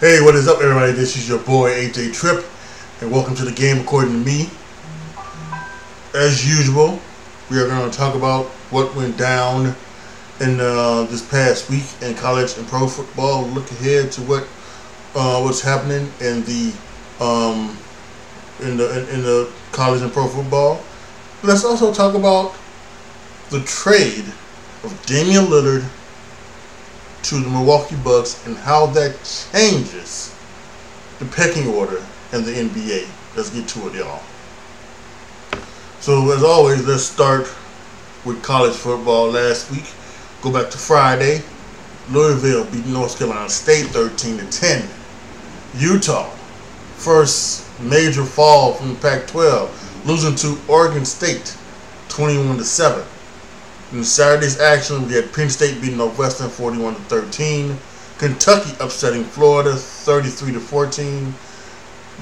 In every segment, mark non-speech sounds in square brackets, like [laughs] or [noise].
Hey, what is up, everybody? This is your boy AJ Trip, and welcome to the game according to me. As usual, we are going to talk about what went down in uh, this past week in college and pro football. Look ahead to what uh, what's happening in the um, in the in the college and pro football. Let's also talk about the trade of Damian Lillard to the Milwaukee Bucks and how that changes the pecking order in the NBA. Let's get to it, y'all. So, as always, let's start with college football last week. Go back to Friday. Louisville beat North Carolina State 13 to 10. Utah, first major fall from the Pac 12, losing to Oregon State 21 to 7. In Saturday's action, we had Penn State beating Northwestern 41 to 13. Kentucky upsetting Florida 33 to 14.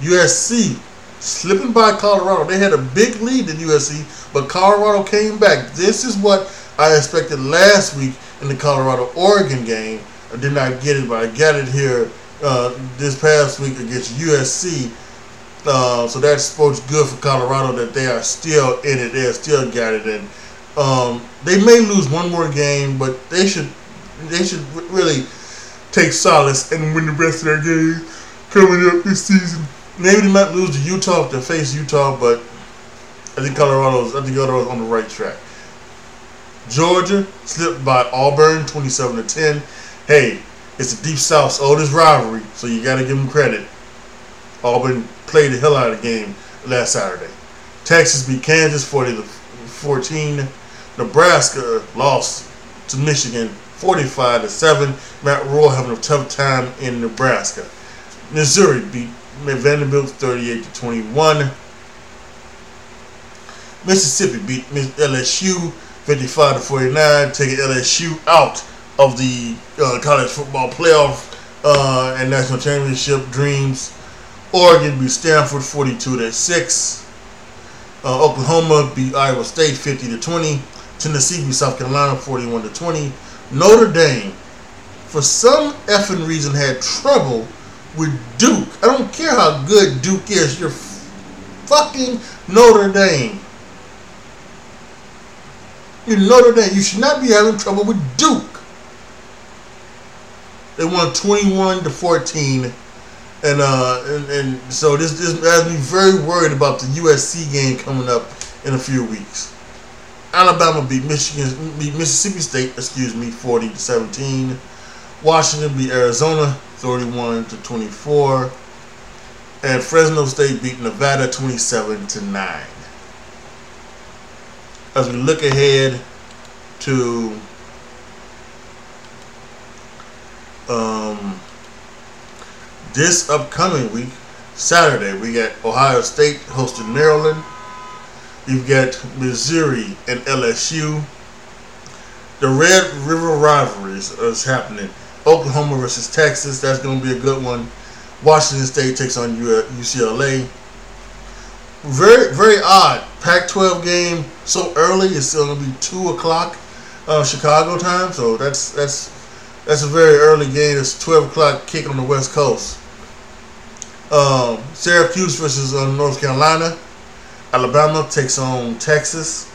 USC slipping by Colorado. They had a big lead in USC, but Colorado came back. This is what I expected last week in the Colorado Oregon game. I did not get it, but I got it here uh, this past week against USC. Uh, so that sports good for Colorado that they are still in it. They are still got it, and um, they may lose one more game, but they should they should really take solace and win the rest of their games coming up this season. Maybe they might lose to Utah if they face Utah, but I think Colorado's I think Colorado's on the right track. Georgia slipped by Auburn, twenty-seven to ten. Hey, it's the Deep South's oldest rivalry, so you got to give them credit. Auburn played the hell out of the game last Saturday. Texas beat Kansas forty to fourteen. Nebraska lost to Michigan 45 to 7. Matt Rhule having a tough time in Nebraska. Missouri beat Vanderbilt 38 to 21. Mississippi beat LSU 55 to 49, taking LSU out of the uh, college football playoff uh, and national championship dreams. Oregon beat Stanford 42 to 6. Uh, Oklahoma beat Iowa State 50 to 20. Tennessee beat South Carolina 41 to 20. Notre Dame, for some effing reason, had trouble with Duke. I don't care how good Duke is. You're fucking Notre Dame. You're Notre Dame. You should not be having trouble with Duke. They won 21 to 14. And uh and, and so this this has me very worried about the USC game coming up in a few weeks. Alabama beat Michigan, beat Mississippi State, excuse me, 40 to 17. Washington beat Arizona, 31 to 24. And Fresno State beat Nevada, 27 to 9. As we look ahead to um, this upcoming week, Saturday, we got Ohio State hosting Maryland. You've got Missouri and LSU. The Red River rivalries is happening. Oklahoma versus Texas. That's going to be a good one. Washington State takes on UCLA. Very, very odd. Pac-12 game so early. It's still going to be two o'clock uh, Chicago time. So that's that's that's a very early game. It's 12 o'clock kick on the West Coast. Um, Syracuse versus uh, North Carolina. Alabama takes on Texas.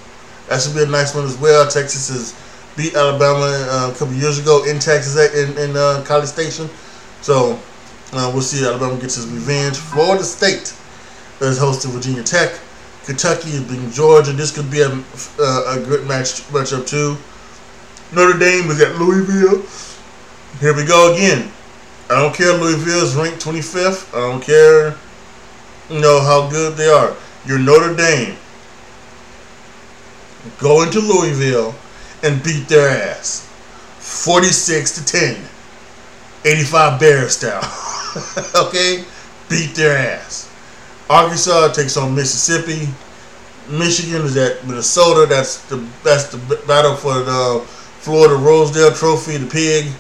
That should be a nice one as well. Texas has beat Alabama uh, a couple years ago in Texas in, in uh, College Station. So uh, we'll see Alabama gets his revenge. Florida State is hosting Virginia Tech. Kentucky is beating Georgia. This could be a, uh, a good match matchup too. Notre Dame is at Louisville. Here we go again. I don't care. Louisville is ranked 25th. I don't care. You know how good they are. You're Notre Dame. Go into Louisville and beat their ass. 46 to 10. 85 Bear style. [laughs] okay? Beat their ass. Arkansas takes on Mississippi. Michigan is at Minnesota. That's the that's the battle for the Floyd of Rosedale Trophy, the pig.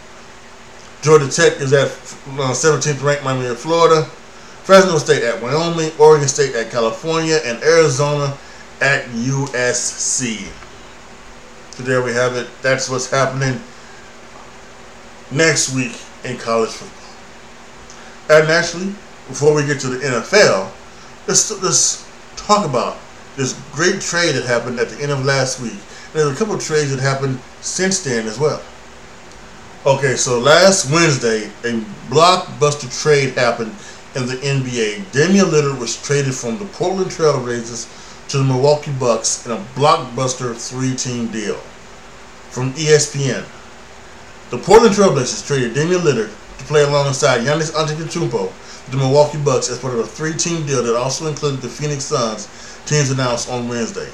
Georgia Tech is at uh, 17th ranked Miami of Florida. Fresno State at Wyoming, Oregon State at California, and Arizona at USC. So there we have it. That's what's happening next week in college football. And actually, before we get to the NFL, let's let's talk about this great trade that happened at the end of last week. There's a couple trades that happened since then as well. Okay, so last Wednesday, a blockbuster trade happened in the NBA. Damian Lillard was traded from the Portland Trailblazers to the Milwaukee Bucks in a blockbuster three-team deal. From ESPN, the Portland Trailblazers traded Damian Lillard to play alongside Giannis Antetokounmpo to the Milwaukee Bucks as part of a three-team deal that also included the Phoenix Suns teams announced on Wednesday.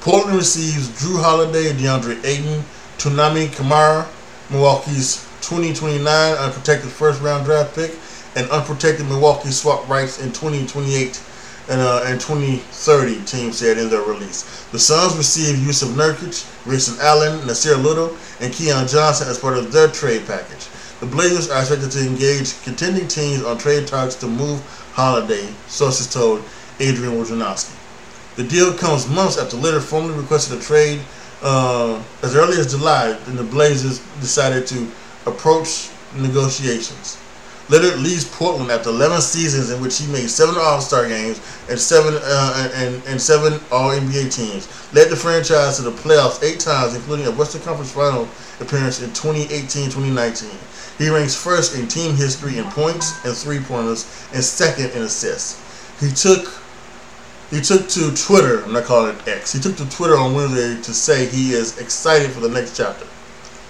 Portland receives Jrue Holiday, DeAndre Ayton, Toumani Camara, Milwaukee's 2029 unprotected first-round draft pick, and unprotected Milwaukee swap rights in 2028 and, uh, and 2030, team said in their release. The Suns received Jusuf Nurkic, Grayson Allen, Nassir Little, and Keon Johnson as part of their trade package. The Blazers are expected to engage contending teams on trade talks to move Holiday, sources told Adrian Wojnarowski. The deal comes months after Lillard formally requested a trade uh, as early as July, and the Blazers decided to approach negotiations. Lillard leaves Portland after 11 seasons in which he made seven All-Star games and seven uh, and, and seven All-NBA teams. Led the franchise to the playoffs eight times, including a Western Conference Final appearance in 2018-2019. He ranks first in team history in points and three-pointers, and second in assists. He took he took to Twitter, I'm not calling it X. He took to Twitter on Wednesday to say he is excited for the next chapter.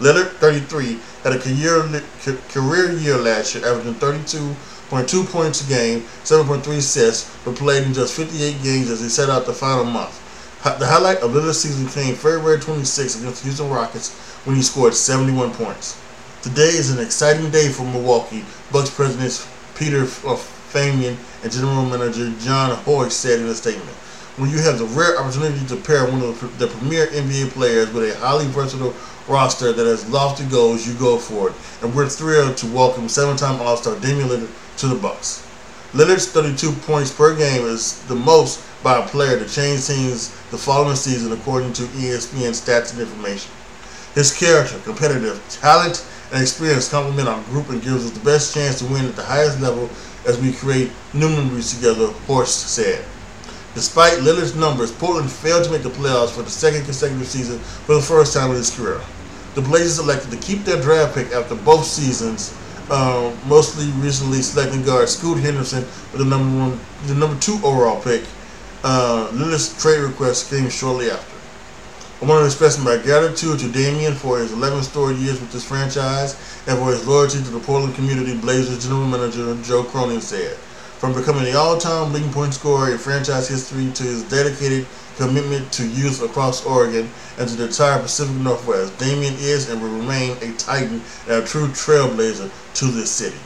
Lillard, 33, had a career, career year last year, averaging 32.2 points a game, 7.3 assists, but played in just 58 games as he set out the final month. The highlight of Lillard's season came February 26 against the Houston Rockets when he scored 71 points. Today is an exciting day for Milwaukee. Bucks president Peter Feigin and general manager Jon Horst said in a statement. When you have the rare opportunity to pair one of the premier NBA players with a highly versatile roster that has lofty goals, you go for it. And we're thrilled to welcome seven-time All-Star Damian Lillard to the Bucks. Lillard's 32 points per game is the most by a player to change teams the following season, according to ESPN stats and information. His character, competitive, talent, and experience complement our group and gives us the best chance to win at the highest level as we create new memories together, Horst said. Despite Lillard's numbers, Portland failed to make the playoffs for the second consecutive season for the first time in his career. The Blazers elected to keep their draft pick after both seasons, uh, mostly recently selecting guard Scoot Henderson with the number one, the number two overall pick. Uh, Lillard's trade request came shortly after. I want to express my gratitude to Damian for his 11 storied years with this franchise and for his loyalty to the Portland community, Blazers general manager Joe Cronin said. From becoming the all-time leading point scorer in franchise history to his dedicated commitment to youth across Oregon and to the entire Pacific Northwest, Damian is and will remain a titan and a true trailblazer to this city.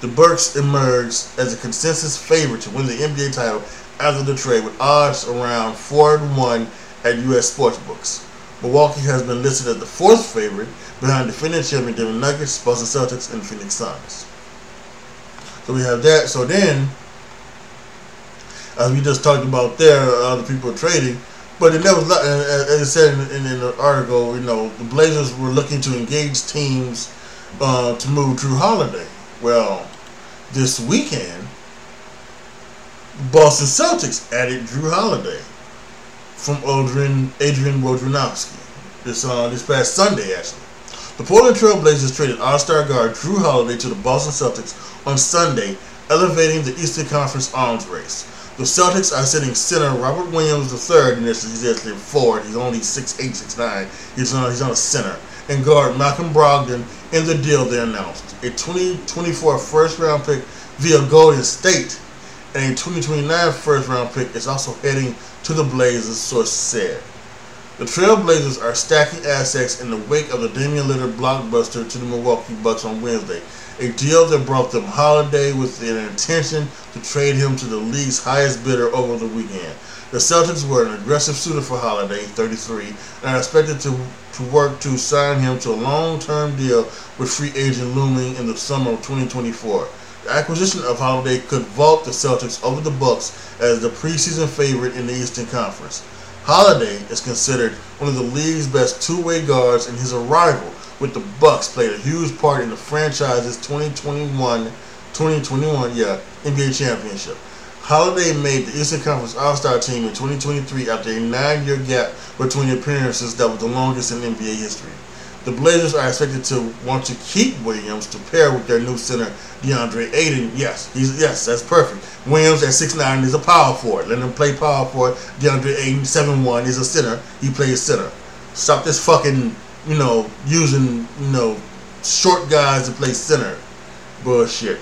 The Bucks emerged as a consensus favorite to win the NBA title after the trade with odds around 4 to 1 at U.S. sportsbooks. Milwaukee has been listed as the fourth favorite behind defending champion Denver Nuggets, Boston Celtics, and Phoenix Suns. So we have that. So then, as we just talked about there, other people trading. But it never, as I said in, in, the article, you know, the Blazers were looking to engage teams uh, to move Jrue Holiday. Well, this weekend, Boston Celtics added Jrue Holiday from Adrian, Adrian Wojnarowski this uh, this past Sunday, actually. The Portland Trail Blazers traded All-Star guard Jrue Holiday to the Boston Celtics on Sunday, elevating the Eastern Conference arms race. The Celtics are sitting center Robert Williams III and this. He's actually forward. He's only 6'8", 6'9". He's on, he's on a center. And guard Malcolm Brogdon in the deal they announced. A 2024 first-round pick via Golden State and a 2029 first-round pick is also heading to the Blazers, source said. The Trailblazers are stacking assets in the wake of the Damian Lillard blockbuster to the Milwaukee Bucks on Wednesday, a deal that brought them Holiday with an intention to trade him to the league's highest bidder over the weekend. The Celtics were an aggressive suitor for Holiday, 33, and are expected to, to work to sign him to a long-term deal with free agent looming in the summer of 2024. The acquisition of Holiday could vault the Celtics over the Bucks as the preseason favorite in the Eastern Conference. Holiday is considered one of the league's best two-way guards, and his arrival with the Bucks played a huge part in the franchise's 2021 2021, yeah, NBA championship. Holiday made the Eastern Conference All-Star team in 2023 after a nine-year gap between appearances that was the longest in NBA history. The Blazers are expected to want to keep Williams to pair with their new center DeAndre Ayton. Yes, he's yes, that's perfect. Williams at 6'9 is a power forward. Let him play power forward. DeAndre Ayton 7'1 is a center. He plays center. Stop this fucking, you know, using, you know, short guys to play center. Bullshit.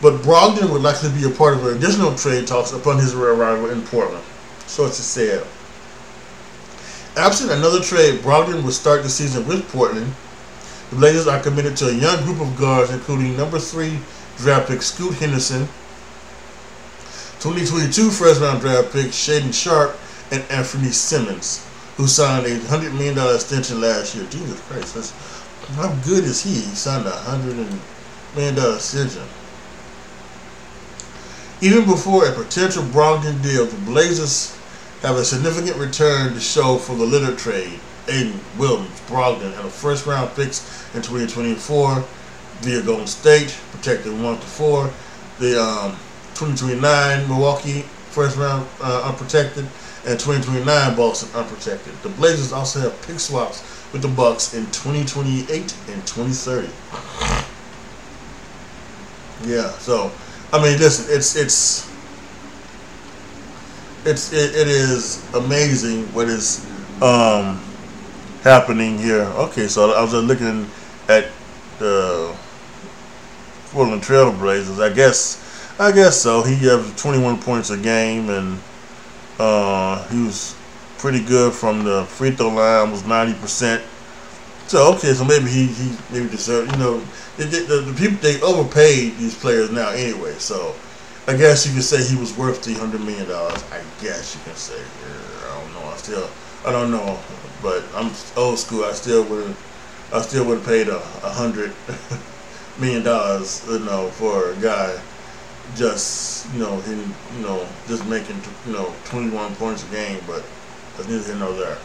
But Brogdon would likely be a part of additional trade talks upon his arrival in Portland. Sources said. Absent another trade, Brogdon would start the season with Portland. The Blazers are committed to a young group of guards, including number three draft pick Scoot Henderson, 2022 first round draft pick Shaedon Sharpe, and Anfernee Simons, who signed a $100 million extension last year. Jesus Christ, that's, how good is he? He signed a $100 million extension. Even before a potential Brogdon deal, the Blazers have a significant return to show for the Lillard trade. Ayton, Williams, Brogdon, and a first round picks in 2024 via Golden State, protected 1 to 4. The um, 2029 Milwaukee first round uh, unprotected, and 2029 Boston unprotected. The Blazers also have pick swaps with the Bucks in 2028 and 2030. Yeah, so I mean, listen, it's it's it's it, it is amazing what is um, happening here. Okay, so I was looking at the Portland Trailblazers. I guess I guess so. He has 21 points a game, and uh, he was pretty good from the free throw line. Was 90 percent. So okay, so maybe he, he maybe deserved. You know, the, the, the people they overpaid these players now anyway. So I guess you could say he was worth three hundred million dollars. I guess you can say. I don't know. I still, I don't know. But I'm old school. I still would, I still would have paid a, a hundred [laughs] million dollars, you know, for a guy just, you know, he, you know, just making, you know, 21 points a game. But that's neither here nor there.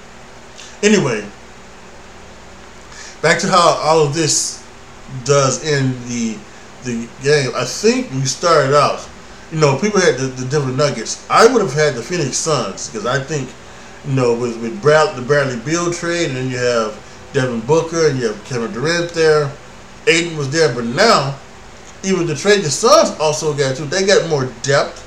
Anyway, back to how all of this does in the the game. I think we started out you know, people had the, the Denver Nuggets. I would have had the Phoenix Suns because I think, you know, with with Brad, the Bradley Beal trade, and then you have Devin Booker and you have Kevin Durant there. Ayton was there, but now, even the trade, the Suns also got too. They got more depth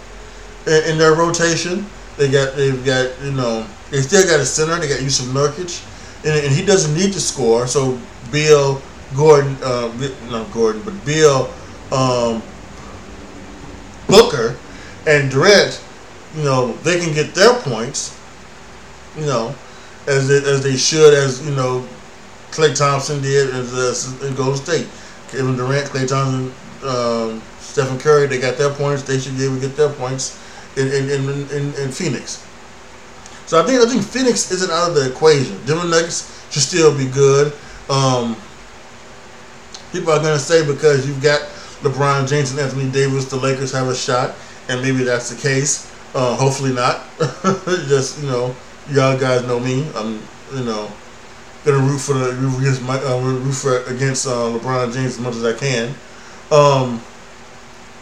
in, in, their rotation. They got they've got you know they still got a center. They got Jusuf Nurkic, and, and he doesn't need to score. So Beal, Gordon, uh, not Gordon, but Beal. Um, Booker and Durant, you know, they can get their points, you know, as they, as they should, as you know, Klay Thompson did in Golden State. Kevin Durant, Klay Thompson, um, Stephen Curry, they got their points. They should be able to get their points in in, in, in, in Phoenix. So I think I think Phoenix isn't out of the equation. Denver Nuggets should still be good. Um, people are going to say because you've got LeBron James and Anthony Davis, the Lakers have a shot, and maybe that's the case. Uh, hopefully not. [laughs] Just you know, y'all guys know me. I'm you know gonna root for the against my uh, root for against uh, LeBron James as much as I can. Um,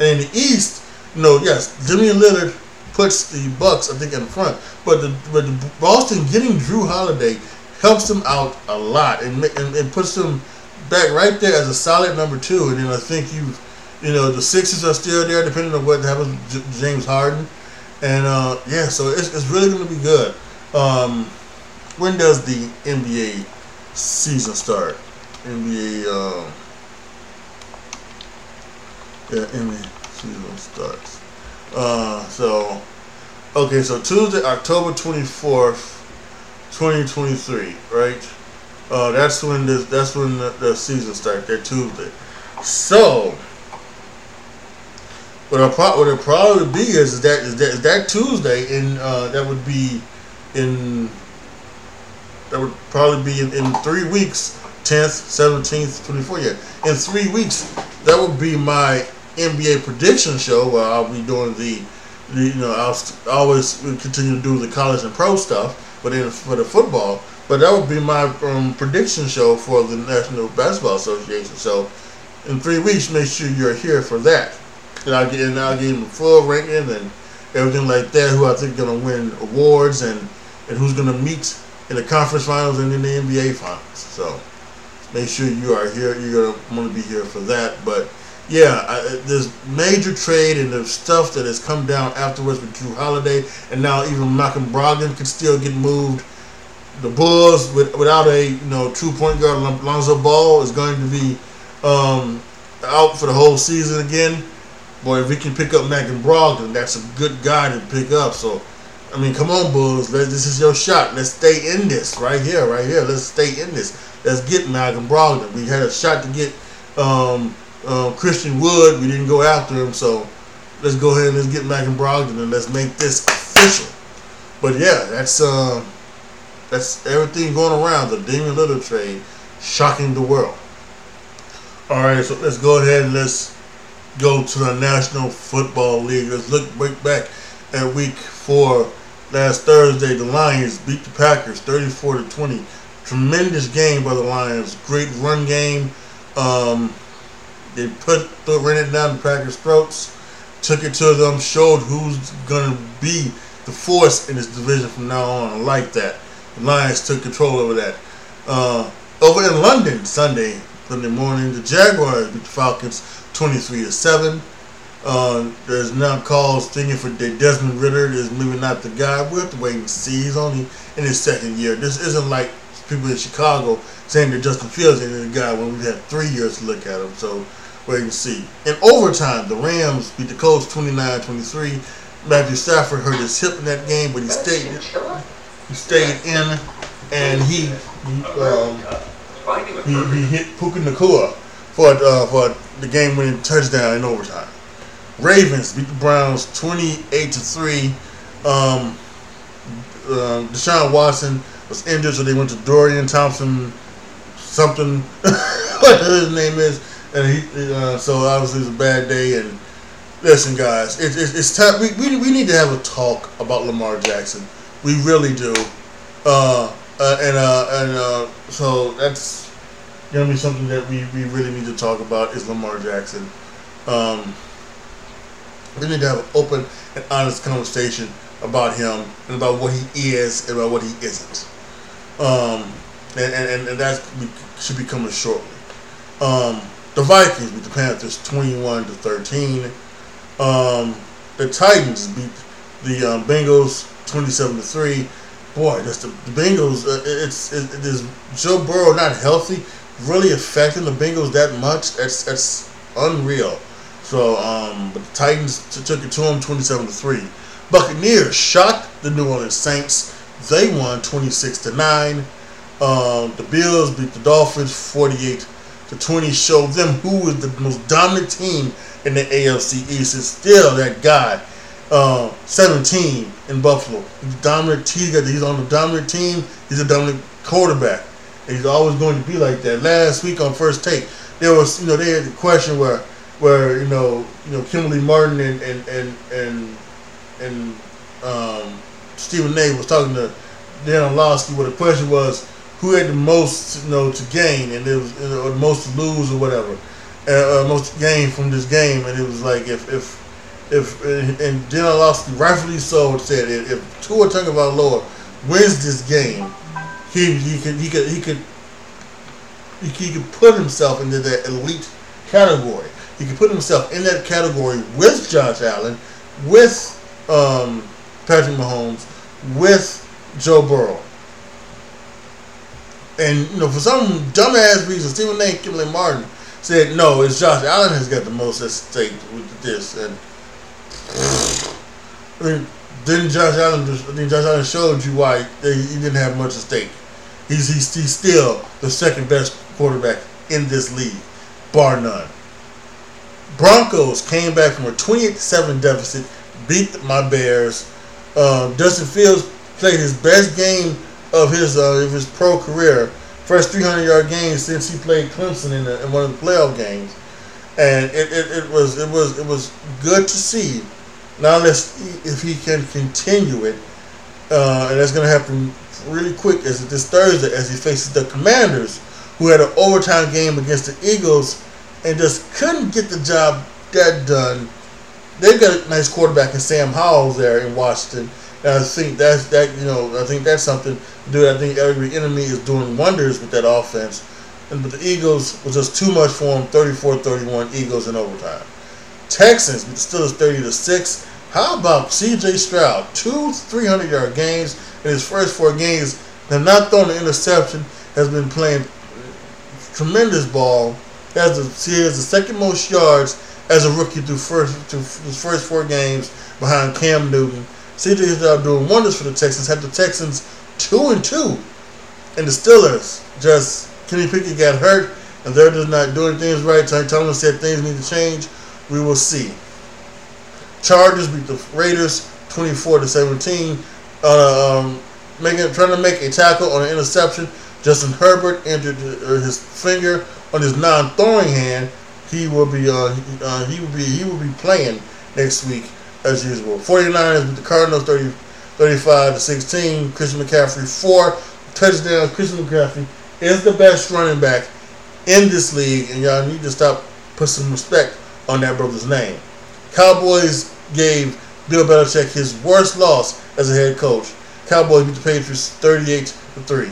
in the East, you know, yes, Damian Lillard puts the Bucks I think in front, but the but the Boston getting Jrue Holiday helps them out a lot and, and, and puts them back right there as a solid number two. And then I think you you know, the Sixers are still there, depending on what happens James Harden. And uh, yeah, so it's, it's really going to be good. Um, when does the NBA season start? NBA, uh, yeah, NBA season starts. Uh, so, okay, so Tuesday, October 24th, 2023, right? Uh, that's when this, that's when the, the season starts, that Tuesday. So, what it pro- what it probably be is, that is that is that Tuesday and uh, that would be in that would probably be in, in three weeks, tenth, seventeenth, twenty fourth. Yeah, in three weeks, that would be my NBA prediction show where I'll be doing the, the you know I'll always continue to do the college and pro stuff, but then for the football. But that would be my um, prediction show for the National Basketball Association. So in three weeks, make sure you're here for that. And I'll get and I'll give him a full ranking and everything like that. Who I think gonna win awards and and who's gonna meet in the conference finals and in the NBA finals. So make sure you are here. You're gonna want to be here for that. But yeah, I, there's major trade and the stuff that has come down afterwards with Jrue Holiday, and now even Malcolm Brogdon could still get moved. The Bulls, with, without a you know true point guard, Lonzo Ball is going to be um, out for the whole season again. Boy, if we can pick up Malcolm Brogdon, that's a good guy to pick up. So, I mean, come on, Bulls, Let's, this is your shot. Let's stay in this right here, right here. Let's stay in this. Let's get Malcolm Brogdon. We had a shot to get um, uh, Christian Wood. We didn't go after him, so let's go ahead and let's get Malcolm Brogdon and let's make this official. But yeah, that's uh, that's everything going around the Damian Lillard trade, shocking the world. All right, so let's go ahead and let's go to the National Football League. Let's look right back at Week Four. Last Thursday, the Lions beat the Packers 34 to 20. Tremendous game by the Lions. Great run game. Um, they put the ran it down the Packers' throats, took it to them, showed who's gonna be the force in this division from now on. I like that. The Lions took control over that. Uh, over in London Sunday, Sunday morning, the Jaguars beat the Falcons 23 to seven. Uh, there's now calls thinking for Desmond Ridder is maybe not the guy. We'll have to wait and see. He's only in his second year. This isn't like people in Chicago saying that Justin Fields is the guy when we've had three years to look at him. So wait and see. In overtime, the Rams beat the Colts 29-23. Matthew Stafford hurt his hip in that game, but he stayed. He stayed in, and he um, he, he hit Puka Nacua for uh, for the game-winning touchdown in overtime. Ravens beat the Browns 28 to three. Um, uh, Deshaun Watson was injured, so they went to Dorian Thompson, something, [laughs] what his name is, and he. Uh, so obviously it's a bad day. And listen, guys, it, it, it's time. We, we, we need to have a talk about Lamar Jackson. We really do. Uh, uh, and uh, and uh, so that's gonna be something that we, we really need to talk about is Lamar Jackson. Um, we need to have an open and honest conversation about him and about what he is and about what he isn't. Um, and, and, and that should be coming shortly. Um, the Vikings beat the Panthers 21 to 13. Um, the Titans beat the um, Bengals 27 to 3. Boy, that's the, Bengals. Uh, it's it, it is Joe Burrow not healthy really affecting the Bengals that much? That's that's unreal. So, um, but the Titans t- took it to them 27 to 3. Buccaneers shocked the New Orleans Saints. They won 26 to 9. Um, the Bills beat the Dolphins 48 to 20. Showed them who is the most dominant team in the AFC East. It's still that guy, uh, 17 in Buffalo. He's dominant. He's on the dominant team. He's a dominant quarterback. And he's always going to be like that. Last week on First Take, there was you know they had the question where where you know you know Kimberly Martin and and and and, and um, Stephen A was talking to Dan Orlovsky where the question was who had the most you know to gain and it was the most to lose or whatever, uh, uh, most gain from this game and it was like if if if and Dan Orlovsky rightfully so said if, if Tua Tagovailoa wins this game, he he could he could he could he could put himself into that elite category. He could put himself in that category with Josh Allen, with um, Patrick Mahomes, with Joe Burrow. And you know, for some dumbass reason, Stephen A. Kimberly Martin said, "No, it's Josh Allen has got the most at stake with this." And I mean, then Josh Allen, then Josh Allen showed you why he didn't have much at stake. He's, he's he's still the second best quarterback in this league, bar none. Broncos came back from a 28-7 deficit, beat my Bears. Um, Justin Fields played his best game of his uh, of his pro career, first 300 yard game since he played Clemson in, the, in one of the playoff games, and it, it, it, was it was it was good to see. Now let's if he can continue it, uh, and that's going to happen really quick as this Thursday as he faces the Commanders, who had an overtime game against the Eagles and just couldn't get the job that done. They've got a nice quarterback in Sam Howell there in Washington. And I think that's that you know I think that's something dude. I think Eric Bieniemy is doing wonders with that offense. And but the Eagles was just too much for them. 34-31 Eagles in overtime. Texans beat the Steelers 30 to 6. How about CJ Stroud? Two 300 yard games in his first four games. Have not thrown an interception. Has been playing tremendous ball. Has the, he has the second most yards as a rookie through first through his first four games behind Cam Newton. CJ Stroud doing wonders for the Texans. Had the Texans two and two, and the Steelers just Kenny Pickett got hurt, and they're just not doing things right. Ty Thomas said things need to change. We will see. Chargers beat the Raiders 24 to 17. Uh, um, making trying to make a tackle on an interception. Justin Herbert injured his finger on his non-throwing hand. He will be uh, uh, he will be he will be playing next week as usual. 49ers beat the Cardinals 30, 35 to 16. Christian McCaffrey four touchdowns. Christian McCaffrey is the best running back in this league, and y'all need to stop put some respect on that brother's name. Cowboys gave Bill Belichick his worst loss as a head coach. Cowboys beat the Patriots 38 to 3.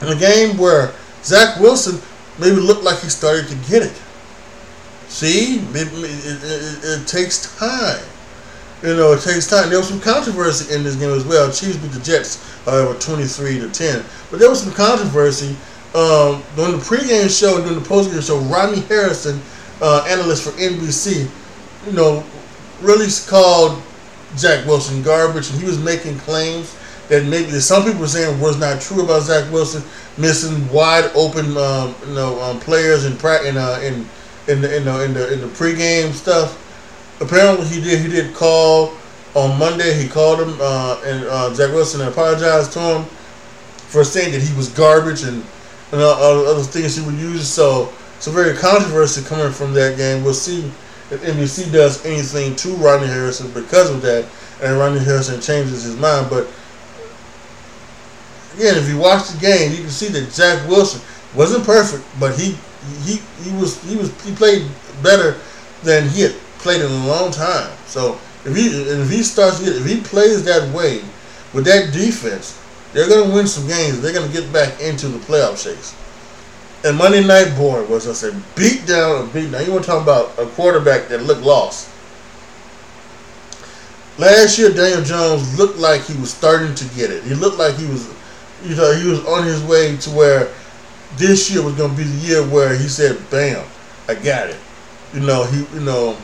In a game where Zach Wilson maybe looked like he started to get it. See, it, it, it, it takes time. You know, it takes time. There was some controversy in this game as well. Chiefs beat the Jets, however, 23 to 10. But there was some controversy um, during the pregame show and during the postgame show. Rodney Harrison, uh, analyst for NBC, you know, really called Zach Wilson garbage, and he was making claims that maybe that some people were saying was not true about Zach Wilson missing wide open, um, you know, um, players in in uh, in in the in the in the in the pregame stuff. Apparently, he did he did call on Monday. He called him uh, and uh, Zach Wilson apologized to him for saying that he was garbage and, and all other things he would use. So it's a very controversy coming from that game. We'll see if NBC does anything to Rodney Harrison because of that, and Rodney Harrison changes his mind. But again, if you watch the game, you can see that Zach Wilson wasn't perfect, but he he he was he was he played better than he had played in a long time. So if he if he starts if he plays that way with that defense, they're gonna win some games. They're gonna get back into the playoff chase. And Monday Night Boy was just a beat down, a beat down. You want to talk about a quarterback that looked lost. Last year, Daniel Jones looked like he was starting to get it. He looked like he was, you know, he was on his way to where this year was going to be the year where he said, "Bam, I got it." You know, he, you know,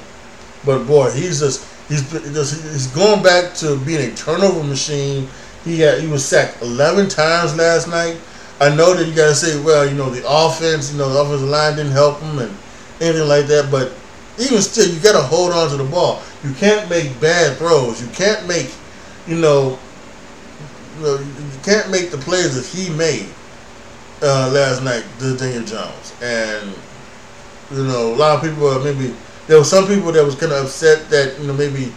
but boy, he's just he's just, he's going back to being a turnover machine. He had he was sacked eleven times last night. I know that you got to say, well, you know, the offense, you know, the offensive line didn't help him and anything like that. But even still, you got to hold on to the ball. You can't make bad throws. You can't make, you know, you, can't make the plays that he made uh, last night, the Daniel Jones. And, you know, a lot of people are maybe, there were some people that was kind of upset that, you know, maybe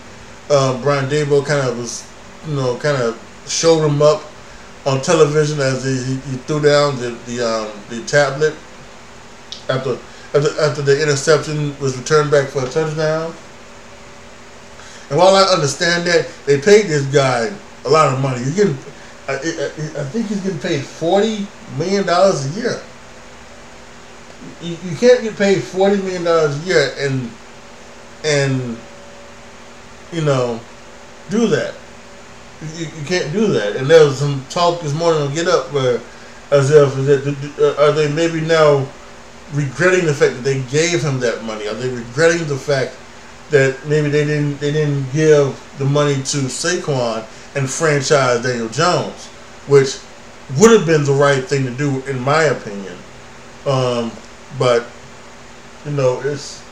uh, Brian Daboll kind of was, you know, kind of showed him up on television as he, he threw down the the, um, the tablet after, after after the interception was returned back for a touchdown. And while I understand that, they paid this guy a lot of money. He's getting, I, I, I think he's getting paid forty million dollars a year. You, you can't get paid forty million dollars a year and and you know do that you, you can't do that. And there was some talk this morning on Get Up where, as if that are they maybe now regretting the fact that they gave him that money? Are they regretting the fact that maybe they didn't they didn't give the money to Saquon and franchise Daniel Jones, which would have been the right thing to do in my opinion. Um, but you know, it's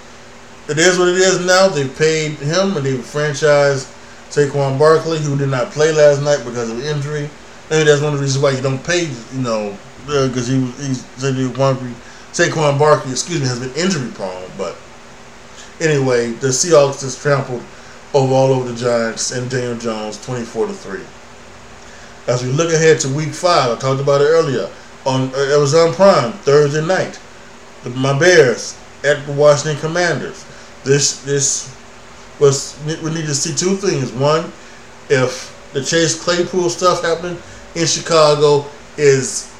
it is what it is now. They've paid him and they've franchised Saquon Barkley, who did not play last night because of injury. Maybe that's one of the reasons why you don't pay, you know, because uh, he he's Saquon Barkley, excuse me, has been injury prone. But anyway, the Seahawks just trampled over all over the Giants and Daniel Jones, twenty-four to three. As we look ahead to Week Five, I talked about it earlier on uh, Amazon Prime Thursday night. my Bears at the Washington Commanders. This this was we need to see two things. One, if the Chase Claypool stuff happening in Chicago is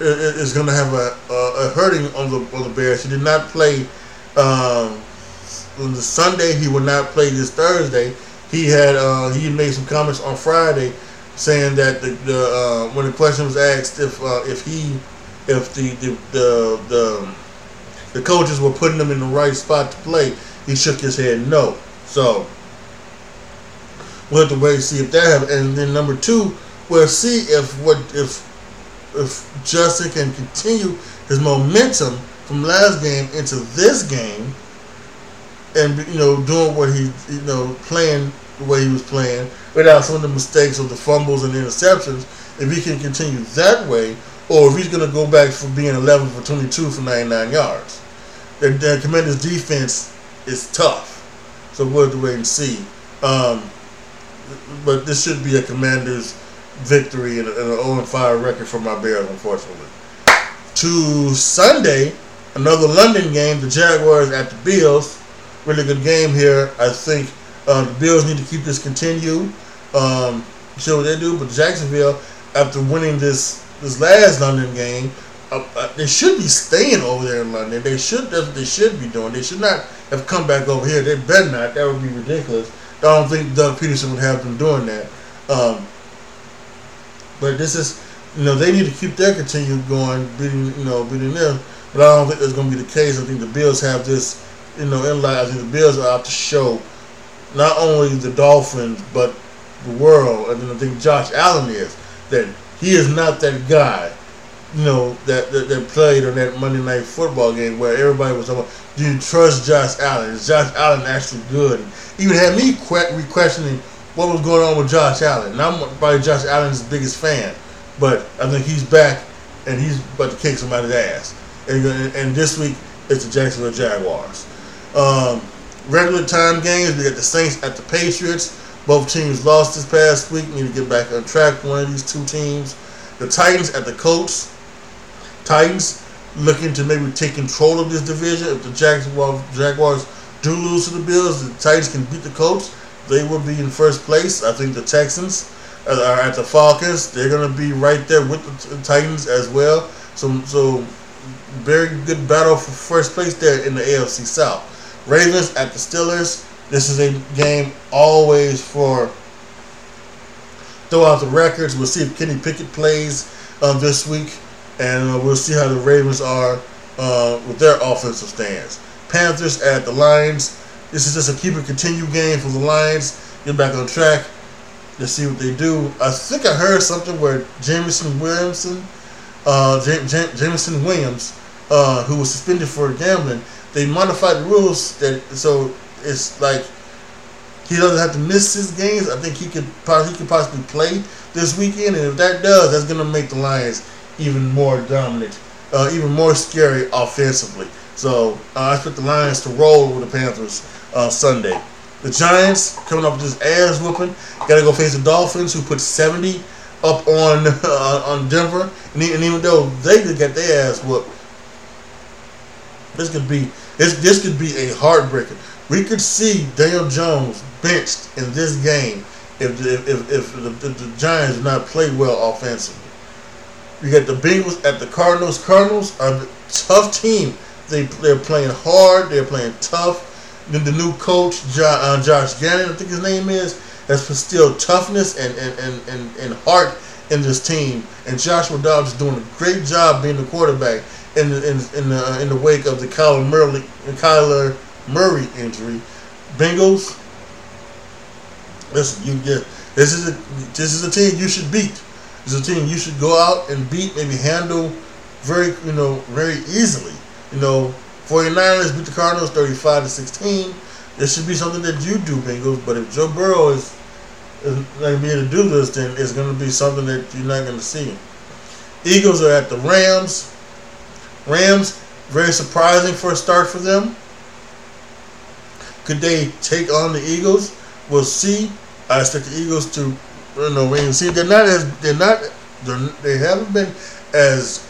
is going to have a, a, a, hurting on the on the Bears. He did not play um, on the Sunday. He would not play this Thursday. He had uh, he made some comments on Friday saying that the, the uh, when the question was asked if uh, if he if the the, the the the coaches were putting him in the right spot to play, he shook his head no. So we'll have to wait and see if that happens. And then number two, we'll see if what if if Justin can continue his momentum from last game into this game, and you know doing what he you know playing the way he was playing without some of the mistakes or the fumbles and interceptions, if he can continue that way, or if he's going to go back from being 11 for 22 for 99 yards. The, the Commanders' defense is tough, so we'll have to wait and see. Um, but this should be a Commanders' victory and, an 0 5 record for my Bears, unfortunately. To Sunday, another London game, the Jaguars at the Bills. Really good game here. I think uh, the Bills need to keep this continue. Um, show what they do, but Jacksonville, after winning this this last London game, uh, uh, they should be staying over there in London. They should that's what they should be doing. They should not have come back over here. They better not. That would be ridiculous. I don't think Doug Pederson would have them doing that. Um, but this is, you know, they need to keep their continue going, beating, you know, beating them. But I don't think that's going to be the case. I think the Bills have this, you know, in line. I think the Bills are out to show not only the Dolphins but the world, and then I think Josh Allen is that he is not that guy, you know, that, that, that played on that Monday Night Football game where everybody was talking. Do you trust Josh Allen? Is Josh Allen actually good? even had me questioning what was going on with Josh Allen. And I'm probably Josh Allen's biggest fan, but I think he's back and he's about to kick somebody's ass. And, and this week it's the Jacksonville Jaguars. Um, regular time games, we got the Saints at the Patriots. Both teams lost this past week. Need to get back on track one of these two teams. The Titans at the Colts. Titans looking to maybe take control of this division. If the Jaguars, Jaguars do lose to the Bills, the Titans can beat the Colts they will be in first place. I think the Texans are at the Falcons. They're going to be right there with the Titans as well. So, so very good battle for first place there in the AFC South. Ravens at the Steelers. This is a game always for throw out the records. We'll see if Kenny Pickett plays um, this week, and uh, we'll see how the Ravens are uh, with their offensive stance. Panthers at the Lions. This is just a keep it continue game for the Lions. Get back on track. Let's see what they do. I think I heard something where Jameson Williamson, uh, Jameson Williams, uh, who was suspended for gambling, they modified the rules that so it's like he doesn't have to miss his games. I think he could he could possibly play this weekend, and if that does, that's gonna make the Lions even more dominant, uh, even more scary offensively. So uh, I expect the Lions to roll with the Panthers uh, Sunday. The Giants coming up with this ass whooping. Got to go face the Dolphins, who put 70 up on [laughs] uh, on Denver, and, and, even though they could get their ass whooped, this could be this this could be a heartbreaker. We could see Daniel Jones benched in this game if if if, if, the, if the Giants do not play well offensively. You got the Bengals at the Cardinals. Cardinals are a tough team. They they're playing hard. They're playing tough. Then the new coach, uh, Josh Gannon, I think his name is, has instilled toughness and, and, and, and, and heart in this team. And Joshua Dobbs is doing a great job being the quarterback in the, in, in the, in the wake of the Kyler Murray, Kyler Murray injury. Bengals, listen, you get this is a this is a team you should beat. Is a team you should go out and beat, maybe handle very you know very easily. You know, 49ers beat the Cardinals 35 to 16. This should be something that you do, Bengals. But if Joe Burrow is, is not going to be able to do this, then it's going to be something that you're not going to see. Eagles are at the Rams. Rams, very surprising for a start for them. Could they take on the Eagles? We'll see. I expect the Eagles to, wait and see. They're not as they're not they're, they haven't been as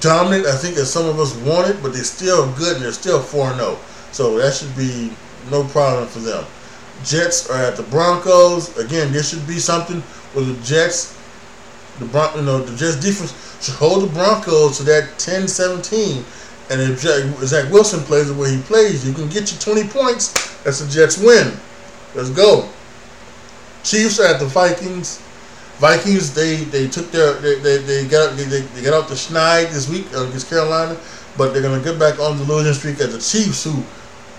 dominant. I think as some of us wanted, but they're still good and they're still 4 0. So that should be no problem for them. Jets are at the Broncos. Again, this should be something where the Jets, the Bron- you know, the Jets defense should hold the Broncos to that 10-17. And if Zach Wilson plays the way he plays, you can get you 20 points. That's a Jets win. Let's go. Chiefs at the Vikings. Vikings, they, they took their they, they, they got they, they got out the schneid this week against Carolina, but they're gonna get back on the losing streak at the Chiefs, who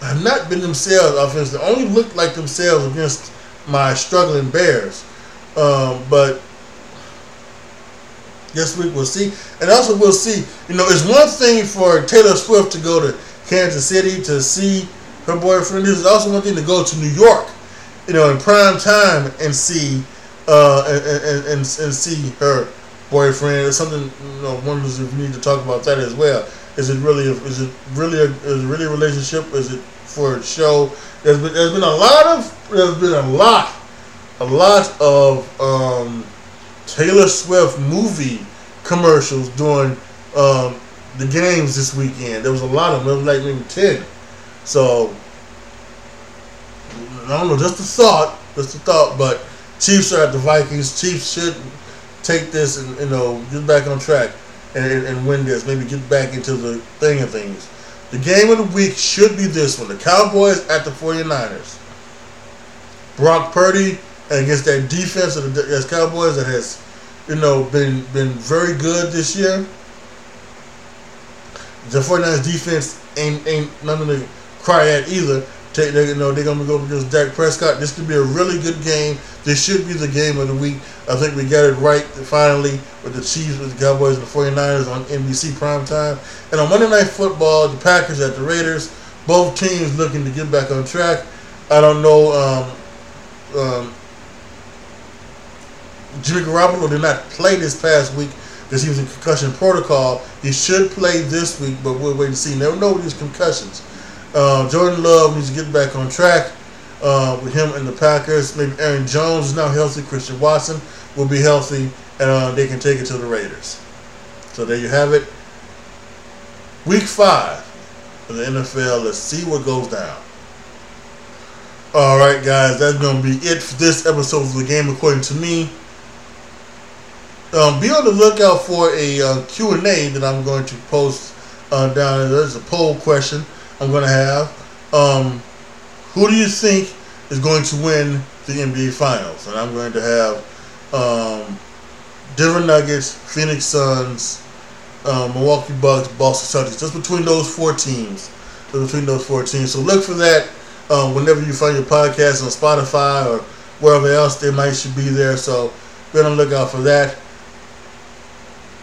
have not been themselves Offense, offensively. Only looked like themselves against my struggling Bears. Um, but this week we'll see. And also we'll see, you know, it's one thing for Taylor Swift to go to Kansas City to see her boyfriend. It's also one thing to go to New York, you know, in prime time and see uh, and, and, and, and see her boyfriend. It's something, you know, wonders if we need to talk about that as well. Is it really? A, is it really? A, is it really a relationship? Is it for a show? There's been there's been a lot of there's been a lot a lot of um, Taylor Swift movie commercials during um, the games this weekend. There was a lot of them. There was like maybe ten. So I don't know. Just a thought. Just a thought. But Chiefs are at the Vikings. Chiefs should take this and you know get back on track and, and win this. Maybe get back into the thing of things. The game of the week should be this one. The Cowboys at the 49ers. Brock Purdy against that defense of the Cowboys that has, you know, been been very good this year. The 49ers defense ain't ain't nothing to cry at either. Take, they, you know, they're going to go against Dak Prescott. This could be a really good game. This should be the game of the week. I think we got it right finally with the Chiefs, with the Cowboys, and the 49ers on NBC primetime. And on Monday Night Football, the Packers at the Raiders. Both teams looking to get back on track. I don't know. Um, um, Jimmy Garoppolo did not play this past week because he was in concussion protocol. He should play this week, but we'll wait and see. Never know with these concussions. Uh, Jordan Love needs to get back on track uh, with him and the Packers. Maybe Aaron Jones is now healthy. Christian Watson will be healthy, and uh, they can take it to the Raiders. So there you have it. Week five of the NFL. Let's see what goes down. All right, guys, that's going to be it for this episode of the game, according to me. Um, be on the lookout for a uh, Q&A that I'm going to post uh, down there. There's a poll question I'm going to have. Um, who do you think is going to win the NBA Finals? And I'm going to have um, Denver Nuggets, Phoenix Suns, uh, Milwaukee Bucks, Boston Celtics. Just between those four teams. Just between those four teams. So look for that um, whenever you find your podcast on Spotify or wherever else they might should be there. So be on the lookout for that.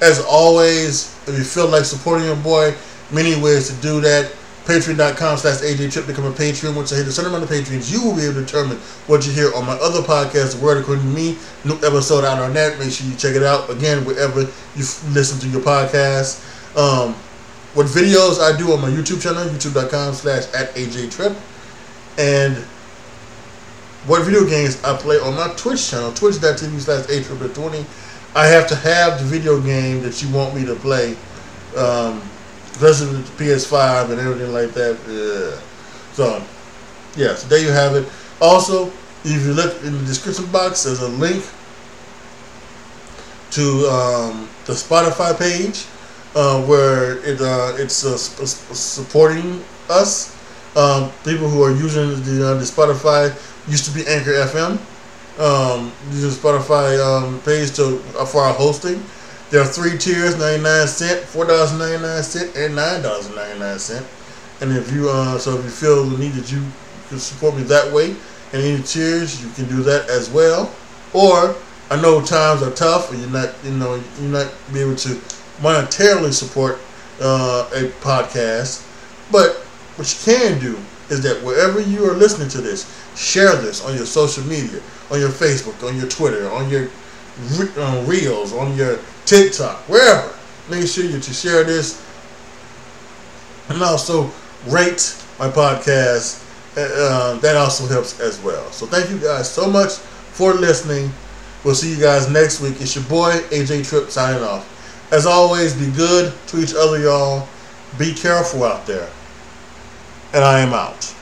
As always, if you feel like supporting your boy, many ways to do that. Patreon.com slash AJ Trip become a patron. Once I hit a certain amount of patrons, you will be able to determine what you hear on my other podcast, The Word According to Me. New episode out on that. Make sure you check it out. Again, wherever you listen to your podcast. Um, what videos I do on my YouTube channel, youtube.com slash at AJ Trip. And what video games I play on my Twitch channel, twitch.tv slash ATrip20. I have to have the video game that you want me to play. Um, especially with the PS5 and everything like that. So, yeah, so there you have it. Also, if you look in the description box, there's a link to um, the Spotify page uh, where it uh, it's uh, supporting us. Um, people who are using the, uh, the Spotify used to be Anchor FM. Um, using Spotify um, page to uh, for our hosting. There are three tiers: ninety nine cent, four dollars ninety nine cent, and nine dollars ninety nine cent. And if you uh, so if you feel the need that you can support me that way, and any tiers, you can do that as well. Or I know times are tough, and you're not you know you're not be able to monetarily support uh, a podcast, but what you can do is that wherever you are listening to this, share this on your social media, on your Facebook, on your Twitter, on your uh, reels, on your TikTok, wherever. Make sure you to share this and also rate my podcast. Uh, that also helps as well. So thank you guys so much for listening. We'll see you guys next week. It's your boy AJ Trip signing off. As always, be good to each other, y'all. Be careful out there. And I am out.